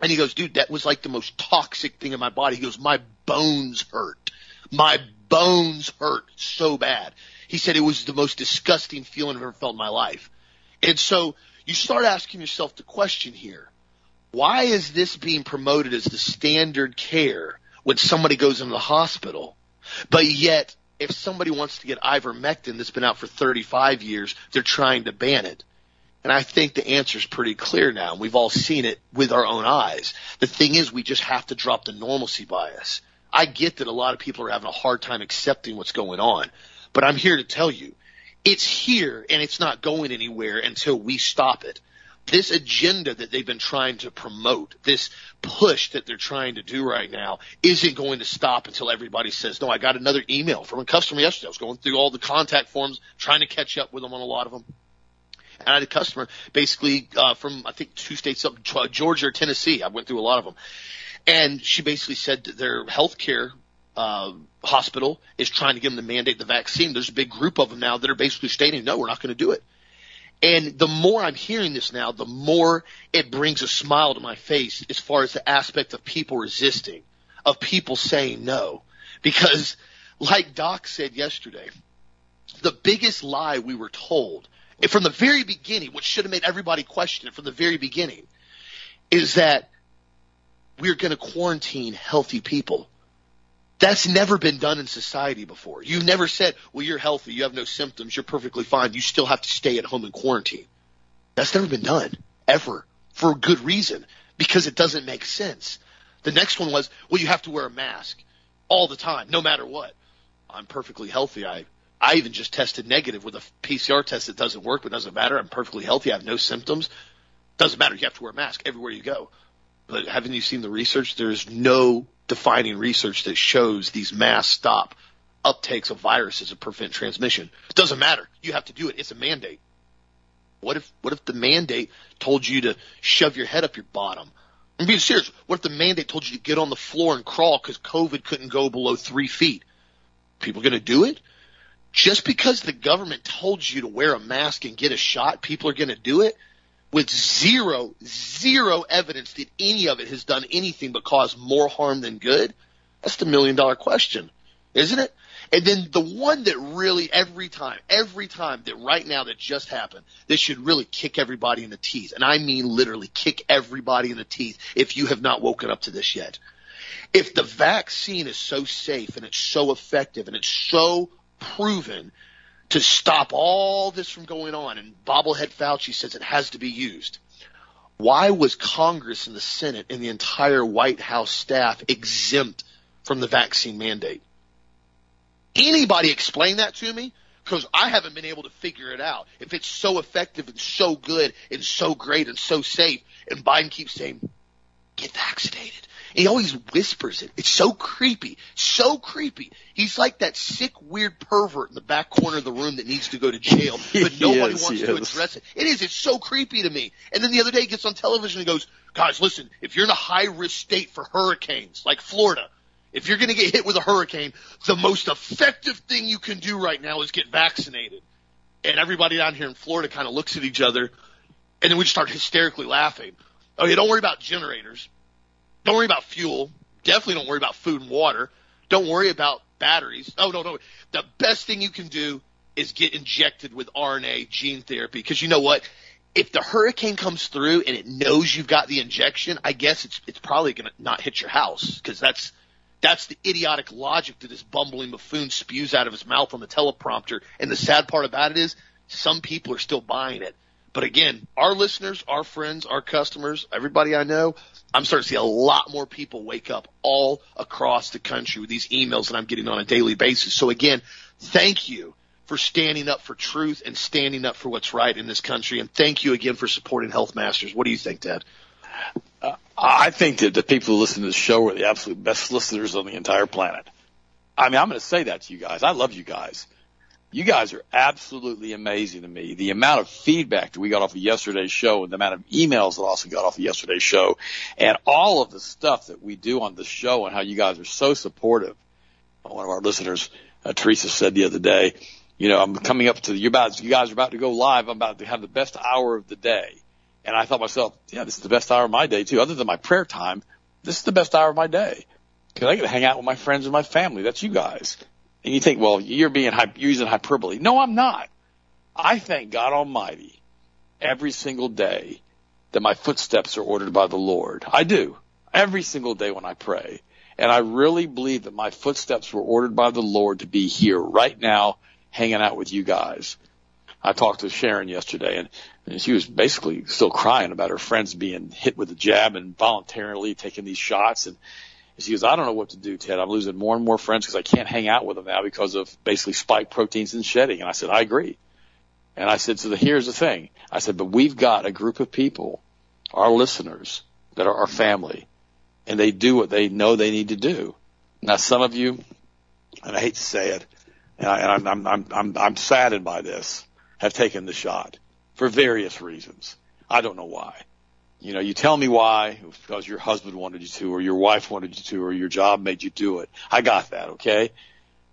And he goes, dude, that was like the most toxic thing in my body. He goes, my bones hurt. My bones hurt so bad. He said it was the most disgusting feeling I've ever felt in my life. And so you start asking yourself the question here. Why is this being promoted as the standard care when somebody goes into the hospital? But yet, if somebody wants to get ivermectin that's been out for 35 years, they're trying to ban it. And I think the answer is pretty clear now. We've all seen it with our own eyes. The thing is, we just have to drop the normalcy bias. I get that a lot of people are having a hard time accepting what's going on, but I'm here to tell you, it's here and it's not going anywhere until we stop it. This agenda that they've been trying to promote, this push that they're trying to do right now isn't going to stop until everybody says, no, I got another email from a customer yesterday. I was going through all the contact forms, trying to catch up with them on a lot of them. And I had a customer basically uh, from I think two states up, Georgia or Tennessee. I went through a lot of them, and she basically said that their healthcare uh, hospital is trying to get them to mandate the vaccine. There's a big group of them now that are basically stating, no, we're not going to do it. And the more I'm hearing this now, the more it brings a smile to my face as far as the aspect of people resisting, of people saying no. Because like Doc said yesterday, the biggest lie we were told from the very beginning, which should have made everybody question it from the very beginning, is that we're going to quarantine healthy people. That's never been done in society before. You've never said, well, you're healthy, you have no symptoms, you're perfectly fine, you still have to stay at home and quarantine. That's never been done, ever, for a good reason, because it doesn't make sense. The next one was, well, you have to wear a mask all the time, no matter what. I'm perfectly healthy. I I even just tested negative with a PCR test that doesn't work, but doesn't matter. I'm perfectly healthy. I have no symptoms. Doesn't matter. You have to wear a mask everywhere you go. But haven't you seen the research? There's no defining research that shows these masks stop uptakes of viruses and prevent transmission. It doesn't matter. You have to do it. It's a mandate. What if, what if the mandate told you to shove your head up your bottom? I'm being serious. What if the mandate told you to get on the floor and crawl because COVID couldn't go below three feet? People going to do it? just because the government told you to wear a mask and get a shot, people are going to do it with zero, zero evidence that any of it has done anything but cause more harm than good? That's the million dollar question, isn't it? And then the one that really every time, every time that right now that just happened, this should really kick everybody in the teeth. And I mean literally kick everybody in the teeth if you have not woken up to this yet. If the vaccine is so safe and it's so effective and it's so proven to stop all this from going on. And bobblehead Fauci says it has to be used. Why was Congress and the Senate and the entire White House staff exempt from the vaccine mandate? Anybody explain that to me? Because I haven't been able to figure it out. If it's so effective and so good and so great and so safe, and Biden keeps saying, get vaccinated, he always whispers it. It's so creepy. So creepy. He's like that sick, weird pervert in the back corner of the room that needs to go to jail, but nobody is, wants to address it. It is. It's so creepy to me. And then the other day he gets on television and goes, guys, listen, if you're in a high risk state for hurricanes, like Florida, if you're going to get hit with a hurricane, the most effective thing you can do right now is get vaccinated. And everybody down here in Florida kind of looks at each other and then we just start hysterically laughing. Oh, okay, don't worry about generators don't worry about fuel. Definitely don't worry about food and water. Don't worry about batteries. Oh, no, no. The best thing you can do is get injected with RNA gene therapy because you know what? If the hurricane comes through and it knows you've got the injection, I guess it's it's probably going to not hit your house because that's that's the idiotic logic that this bumbling buffoon spews out of his mouth on the teleprompter. And the sad part about it is some people are still buying it. But again, our listeners, our friends, our customers, everybody I know, I'm starting to see a lot more people wake up all across the country with these emails that I'm getting on a daily basis. So again, thank you for standing up for truth and standing up for what's right in this country. And thank you again for supporting Health Masters. What do you think, Ted? Uh, I think that the people who listen to the show are the absolute best listeners on the entire planet. I mean, I'm going to say that to you guys. I love you guys. You guys are absolutely amazing to me. The amount of feedback that we got off of yesterday's show and the amount of emails that also got off of yesterday's show and all of the stuff that we do on the show and how you guys are so supportive. One of our listeners, uh, Teresa said the other day, you know, I'm coming up to you about, you guys are about to go live. I'm about to have the best hour of the day. And I thought myself, yeah, this is the best hour of my day too. Other than my prayer time, this is the best hour of my day. Cause I get to hang out with my friends and my family. That's you guys. And you think, well, you're being using hyperbole. No, I'm not. I thank God Almighty every single day that my footsteps are ordered by the Lord. I do. Every single day when I pray. And I really believe that my footsteps were ordered by the Lord to be here right now, hanging out with you guys. I talked to Sharon yesterday and, and she was basically still crying about her friends being hit with a jab and voluntarily taking these shots. And she goes, I don't know what to do, Ted. I'm losing more and more friends because I can't hang out with them now because of basically spike proteins and shedding. And I said, I agree. And I said, so the, here's the thing. I said, but we've got a group of people, our listeners, that are our family, and they do what they know they need to do. Now, some of you, and I hate to say it, and, I, and I'm, I'm, I'm, I'm, I'm saddened by this, have taken the shot for various reasons. I don't know why. You know, you tell me why, because your husband wanted you to, or your wife wanted you to, or your job made you do it. I got that, okay?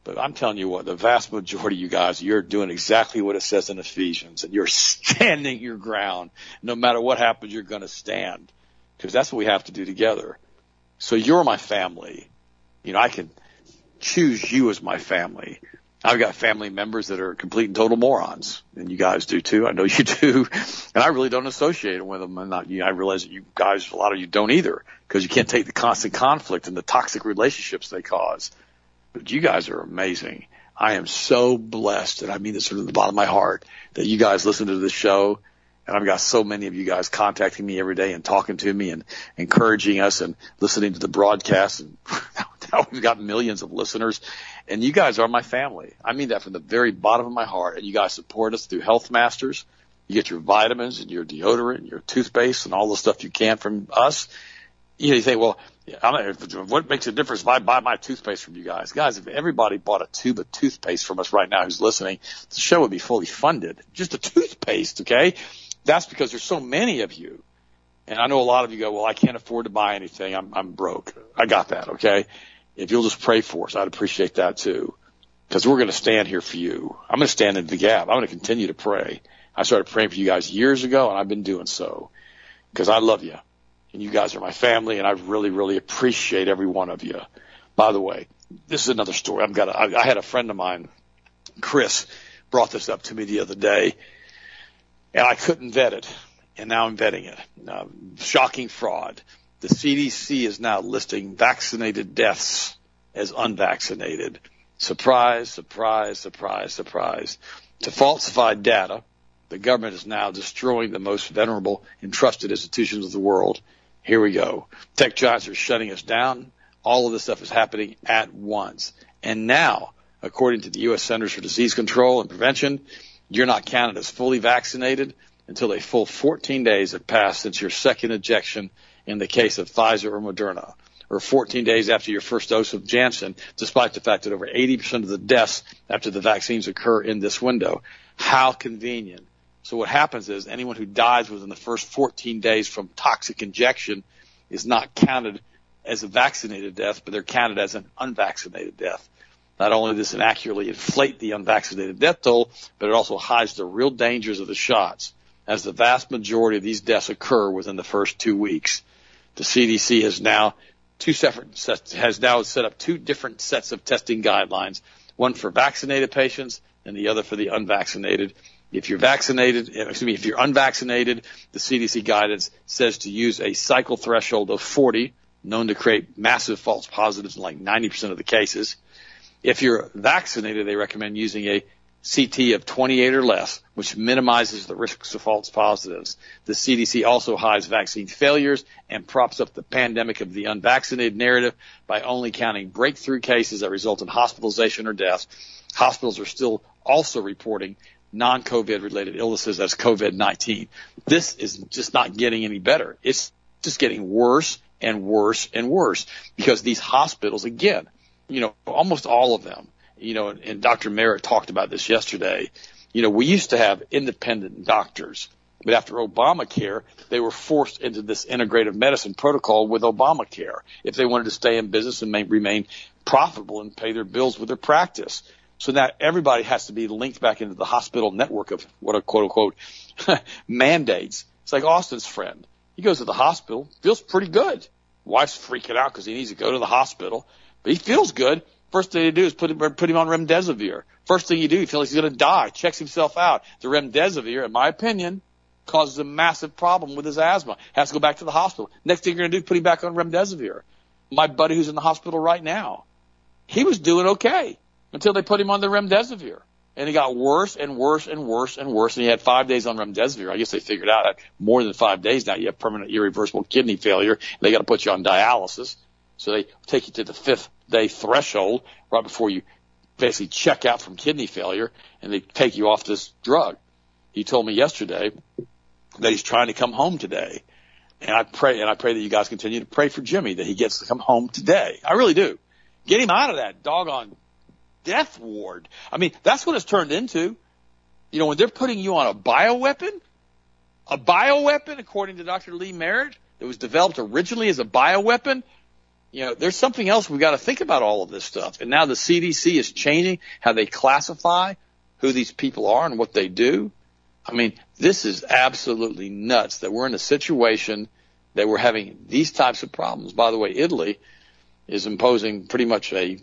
But I'm telling you what, the vast majority of you guys, you're doing exactly what it says in Ephesians, and you're standing your ground. No matter what happens, you're going to stand, because that's what we have to do together. So you're my family. You know, I can choose you as my family. I've got family members that are complete and total morons, and you guys do too. I know you do, and I really don't associate with them. And not, you know, I realize that you guys, a lot of you don't either, because you can't take the constant conflict and the toxic relationships they cause. But you guys are amazing. I am so blessed, and I mean this from the bottom of my heart, that you guys listen to this show. And I've got so many of you guys contacting me every day and talking to me and encouraging us and listening to the broadcast. And now we've got millions of listeners and you guys are my family. I mean that from the very bottom of my heart. And you guys support us through Health Masters. You get your vitamins and your deodorant and your toothpaste and all the stuff you can from us. You know, you think, well, what makes a difference if I buy my toothpaste from you guys? Guys, if everybody bought a tube of toothpaste from us right now who's listening, the show would be fully funded. Just a toothpaste, okay? That's because there's so many of you. And I know a lot of you go, well, I can't afford to buy anything. I'm, I'm broke. I got that, okay? If you'll just pray for us, I'd appreciate that too. Because we're going to stand here for you. I'm going to stand in the gap. I'm going to continue to pray. I started praying for you guys years ago, and I've been doing so because I love you, and you guys are my family, and I really, really appreciate every one of you. By the way, this is another story. I've got. A, I, I had a friend of mine, Chris, brought this up to me the other day, and I couldn't vet it, and now I'm vetting it. Uh, shocking fraud the CDC is now listing vaccinated deaths as unvaccinated. Surprise, surprise, surprise, surprise. To falsify data, the government is now destroying the most venerable and trusted institutions of the world. Here we go. Tech giants are shutting us down. All of this stuff is happening at once. And now, according to the U.S. Centers for Disease Control and Prevention, you're not counted as fully vaccinated until a full 14 days have passed since your second injection in the case of Pfizer or Moderna, or 14 days after your first dose of Janssen, despite the fact that over 80% of the deaths after the vaccines occur in this window. How convenient. So what happens is anyone who dies within the first 14 days from toxic injection is not counted as a vaccinated death, but they're counted as an unvaccinated death. Not only does it accurately inflate the unvaccinated death toll, but it also hides the real dangers of the shots, as the vast majority of these deaths occur within the first two weeks the CDC has now two separate sets, has now set up two different sets of testing guidelines, one for vaccinated patients and the other for the unvaccinated. If you're vaccinated, excuse me, if you're unvaccinated, the CDC guidance says to use a cycle threshold of 40, known to create massive false positives in like 90% of the cases. If you're vaccinated, they recommend using a CT of 28 or less, which minimizes the risks of false positives. The CDC also hides vaccine failures and props up the pandemic of the unvaccinated narrative by only counting breakthrough cases that result in hospitalization or death. Hospitals are still also reporting non-COVID related illnesses as COVID-19. This is just not getting any better. It's just getting worse and worse and worse because these hospitals, again, you know, almost all of them, you know, and Dr. Merritt talked about this yesterday. You know, we used to have independent doctors, but after Obamacare, they were forced into this integrative medicine protocol with Obamacare if they wanted to stay in business and remain profitable and pay their bills with their practice. So now everybody has to be linked back into the hospital network of what are quote unquote mandates. It's like Austin's friend. He goes to the hospital, feels pretty good. Wife's freaking out because he needs to go to the hospital, but he feels good. First thing you do is put him, put him on remdesivir. First thing you do, he feels like he's going to die. Checks himself out. The remdesivir, in my opinion, causes a massive problem with his asthma. Has to go back to the hospital. Next thing you're going to do, put him back on remdesivir. My buddy who's in the hospital right now, he was doing okay until they put him on the remdesivir. And it got worse and worse and worse and worse. And he had five days on remdesivir. I guess they figured out that more than five days now you have permanent irreversible kidney failure. And they got to put you on dialysis. So they take you to the fifth day threshold right before you basically check out from kidney failure and they take you off this drug. He told me yesterday that he's trying to come home today. And I pray, and I pray that you guys continue to pray for Jimmy that he gets to come home today. I really do. Get him out of that doggone death ward. I mean, that's what it's turned into. You know, when they're putting you on a bioweapon, a bioweapon, according to Dr. Lee Merritt, that was developed originally as a bioweapon, you know, there's something else we've got to think about all of this stuff. And now the CDC is changing how they classify who these people are and what they do. I mean, this is absolutely nuts that we're in a situation that we're having these types of problems. By the way, Italy is imposing pretty much a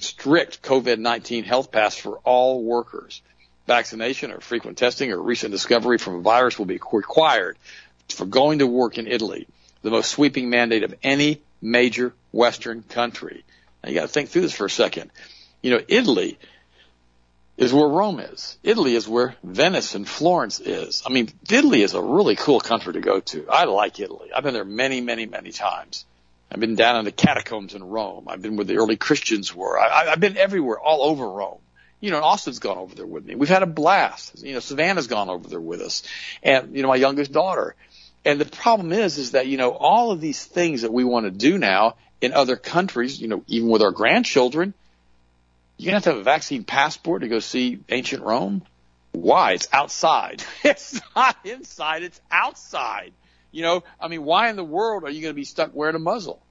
strict COVID-19 health pass for all workers. Vaccination or frequent testing or recent discovery from a virus will be required for going to work in Italy, the most sweeping mandate of any major Western country. Now you got to think through this for a second. You know, Italy is where Rome is. Italy is where Venice and Florence is. I mean, Italy is a really cool country to go to. I like Italy. I've been there many, many, many times. I've been down in the catacombs in Rome. I've been where the early Christians were. I, I've been everywhere, all over Rome. You know, Austin's gone over there with me. We've had a blast. You know, Savannah's gone over there with us, and you know, my youngest daughter. And the problem is, is that you know, all of these things that we want to do now in other countries, you know, even with our grandchildren, you're gonna have to have a vaccine passport to go see ancient Rome. Why? It's outside. It's not inside. It's outside. You know, I mean, why in the world are you going to be stuck wearing a muzzle?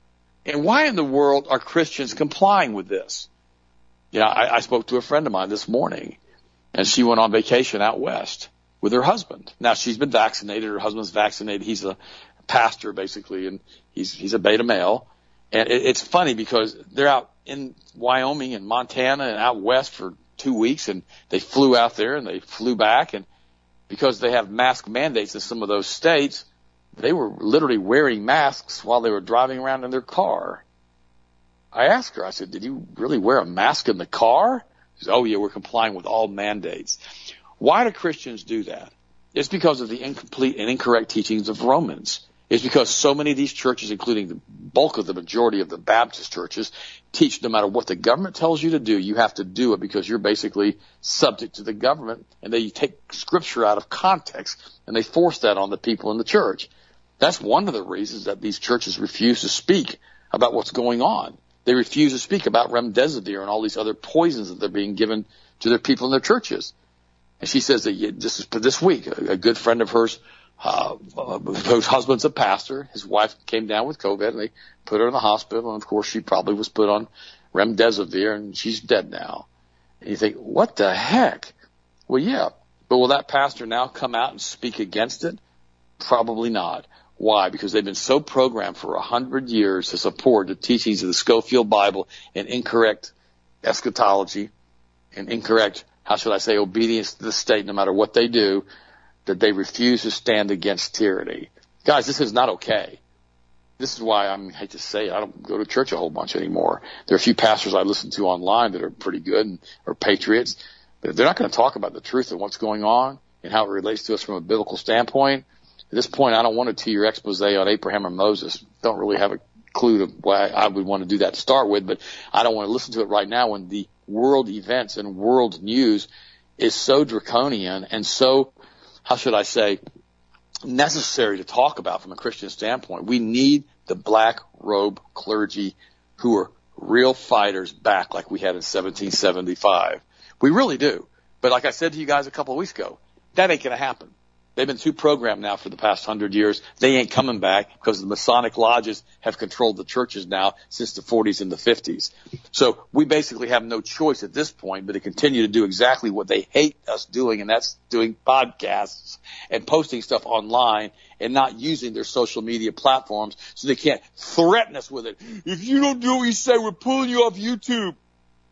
And why in the world are Christians complying with this? You know, I, I spoke to a friend of mine this morning and she went on vacation out west with her husband. Now she's been vaccinated. Her husband's vaccinated. He's a pastor basically and he's, he's a beta male. And it, it's funny because they're out in Wyoming and Montana and out west for two weeks and they flew out there and they flew back and because they have mask mandates in some of those states, they were literally wearing masks while they were driving around in their car. I asked her, I said, did you really wear a mask in the car? She said, oh yeah, we're complying with all mandates. Why do Christians do that? It's because of the incomplete and incorrect teachings of Romans. It's because so many of these churches, including the bulk of the majority of the Baptist churches, teach no matter what the government tells you to do, you have to do it because you're basically subject to the government and they take scripture out of context and they force that on the people in the church. That's one of the reasons that these churches refuse to speak about what's going on. They refuse to speak about remdesivir and all these other poisons that they're being given to their people in their churches. And she says that this is this week, a good friend of hers, uh, whose husband's a pastor, his wife came down with COVID and they put her in the hospital. And of course, she probably was put on remdesivir and she's dead now. And you think, what the heck? Well, yeah, but will that pastor now come out and speak against it? Probably not. Why? Because they've been so programmed for a hundred years to support the teachings of the Scofield Bible and incorrect eschatology and incorrect how should I say, obedience to the state no matter what they do, that they refuse to stand against tyranny. Guys, this is not okay. This is why I'm, I hate to say it, I don't go to church a whole bunch anymore. There are a few pastors I listen to online that are pretty good and are patriots, but they're not going to talk about the truth of what's going on and how it relates to us from a biblical standpoint. At this point, I don't want to your expose on Abraham or Moses. Don't really have a clue to why I would want to do that to start with, but I don't want to listen to it right now when the world events and world news is so draconian and so, how should I say, necessary to talk about from a Christian standpoint. We need the black robe clergy who are real fighters back like we had in 1775. We really do. But like I said to you guys a couple of weeks ago, that ain't going to happen. They've been too programmed now for the past hundred years. They ain't coming back because the Masonic lodges have controlled the churches now since the 40s and the 50s. So we basically have no choice at this point but to continue to do exactly what they hate us doing, and that's doing podcasts and posting stuff online and not using their social media platforms so they can't threaten us with it. If you don't do what we say, we're pulling you off YouTube.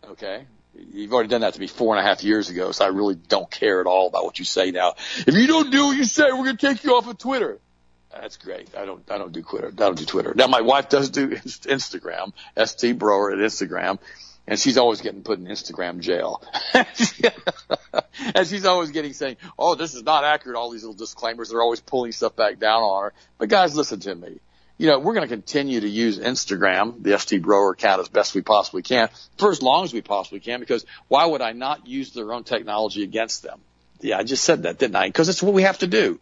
Okay. You've already done that to me four and a half years ago, so I really don't care at all about what you say now. If you don't do what you say, we're to take you off of Twitter. That's great. I don't, I don't do Twitter. I don't do Twitter. Now my wife does do Instagram, St. Broer at Instagram, and she's always getting put in Instagram jail. and she's always getting saying, "Oh, this is not accurate." All these little disclaimers. They're always pulling stuff back down on her. But guys, listen to me you know, we're going to continue to use Instagram, the ST Broer account as best we possibly can for as long as we possibly can because why would I not use their own technology against them? Yeah, I just said that, didn't I? Because it's what we have to do,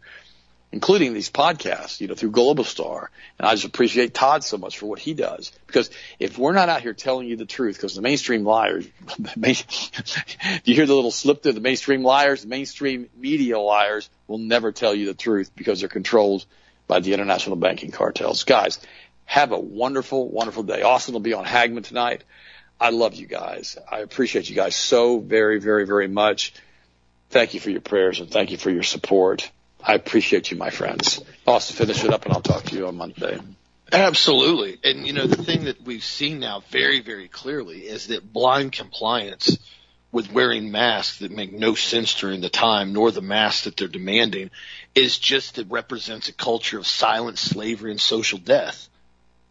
including these podcasts, you know, through Global Star. And I just appreciate Todd so much for what he does because if we're not out here telling you the truth, because the mainstream liars, do you hear the little slip there, the mainstream liars, the mainstream media liars will never tell you the truth because they're controlled – by the international banking cartels. Guys, have a wonderful, wonderful day. Austin will be on Hagmann tonight. I love you guys. I appreciate you guys so very, very, very much. Thank you for your prayers and thank you for your support. I appreciate you, my friends. Austin, finish it up and I'll talk to you on Monday. Absolutely. And you know, the thing that we've seen now very, very clearly is that blind compliance with wearing masks that make no sense during the time, nor the masks that they're demanding, is just it represents a culture of silent slavery and social death.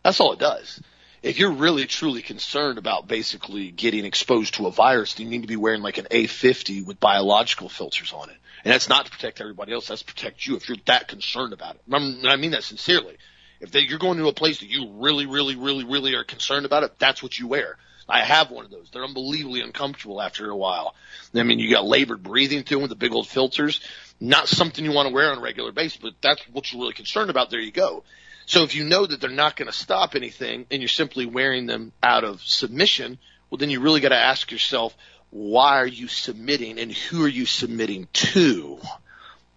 That's all it does. If you're really truly concerned about basically getting exposed to a virus, you need to be wearing like an A50 with biological filters on it. And that's not to protect everybody else, that's to protect you if you're that concerned about it. I mean that sincerely. If they, you're going to a place that you really, really, really, really are concerned about it, that's what you wear. I have one of those. They're unbelievably uncomfortable after a while. I mean, you got labored breathing through them with the big old filters. Not something you want to wear on a regular basis, but that's what you're really concerned about. There you go. So if you know that they're not going to stop anything and you're simply wearing them out of submission, well, then you really got to ask yourself, why are you submitting and who are you submitting to?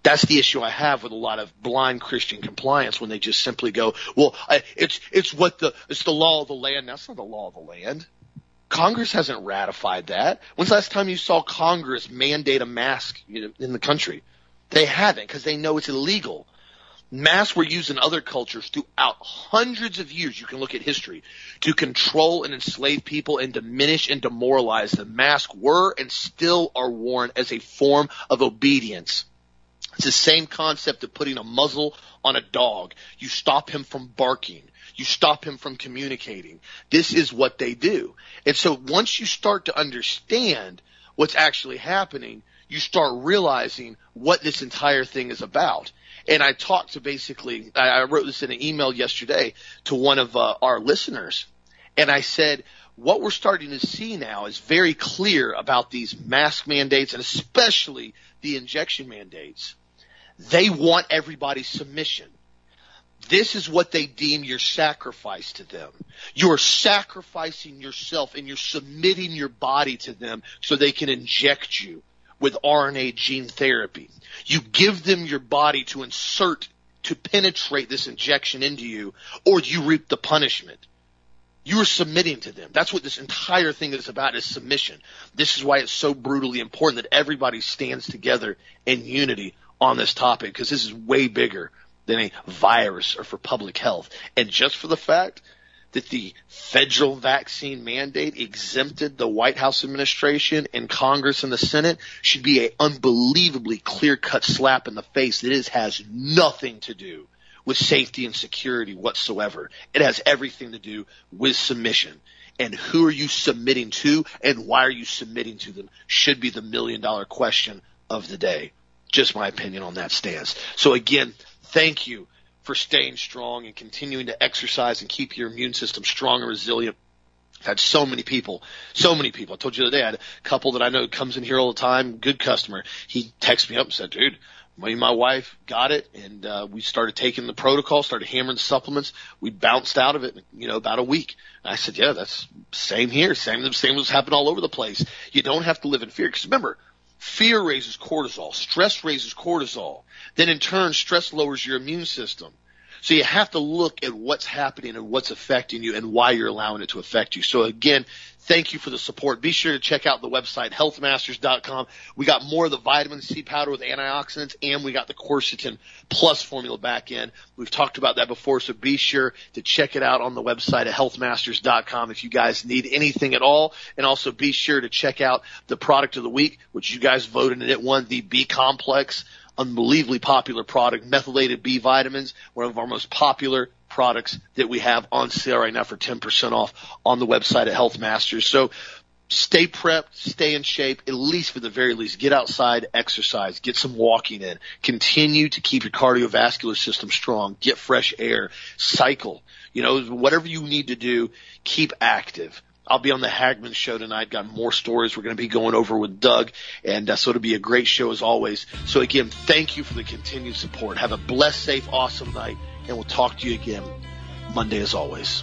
That's the issue I have with a lot of blind Christian compliance when they just simply go, well, I, it's, it's what the, it's the law of the land. That's not the law of the land. Congress hasn't ratified that. When's the last time you saw Congress mandate a mask in the country? They haven't because they know it's illegal. Masks were used in other cultures throughout hundreds of years. You can look at history to control and enslave people and diminish and demoralize them. Masks were and still are worn as a form of obedience. It's the same concept of putting a muzzle on a dog. You stop him from barking. You stop him from communicating. This is what they do. And so once you start to understand what's actually happening, you start realizing what this entire thing is about. And I talked to basically, I wrote this in an email yesterday to one of uh, our listeners, and I said, what we're starting to see now is very clear about these mask mandates and especially the injection mandates. They want everybody's submission. This is what they deem your sacrifice to them. You're sacrificing yourself and you're submitting your body to them so they can inject you with RNA gene therapy. You give them your body to insert, to penetrate this injection into you, or you reap the punishment. You are submitting to them. That's what this entire thing is about is submission. This is why it's so brutally important that everybody stands together in unity on this topic because this is way bigger than a virus or for public health. And just for the fact that the federal vaccine mandate exempted the White House administration and Congress and the Senate should be an unbelievably clear cut slap in the face that it has nothing to do with safety and security whatsoever. It has everything to do with submission. And who are you submitting to and why are you submitting to them should be the million dollar question of the day. Just my opinion on that stance. So again, thank you for staying strong and continuing to exercise and keep your immune system strong and resilient. I've had so many people, so many people. I told you the other day, I had a couple that I know comes in here all the time, good customer. He texted me up and said, dude, me and my wife got it and uh, we started taking the protocol, started hammering supplements. We bounced out of it, you know, about a week. And I said, yeah, that's same here. Same, same was happening all over the place. You don't have to live in fear. Cause remember, fear raises cortisol. Stress raises cortisol. Then in turn, stress lowers your immune system. So you have to look at what's happening and what's affecting you and why you're allowing it to affect you. So again, thank you for the support. Be sure to check out the website, healthmasters.com. We got more of the vitamin C powder with antioxidants and we got the quercetin plus formula back in. We've talked about that before, so be sure to check it out on the website at healthmasters.com if you guys need anything at all. And also be sure to check out the product of the week, which you guys voted and it won the B complex unbelievably popular product, methylated B vitamins, one of our most popular products that we have on sale right now for 10% off on the website at Health Masters. So stay prepped, stay in shape, at least for the very least. Get outside, exercise, get some walking in, continue to keep your cardiovascular system strong, get fresh air, cycle, you know, whatever you need to do, keep active. I'll be on the Hagmann show tonight. Got more stories we're going to be going over with Doug. And uh, so it'll be a great show as always. So again, thank you for the continued support. Have a blessed, safe, awesome night. And we'll talk to you again Monday as always.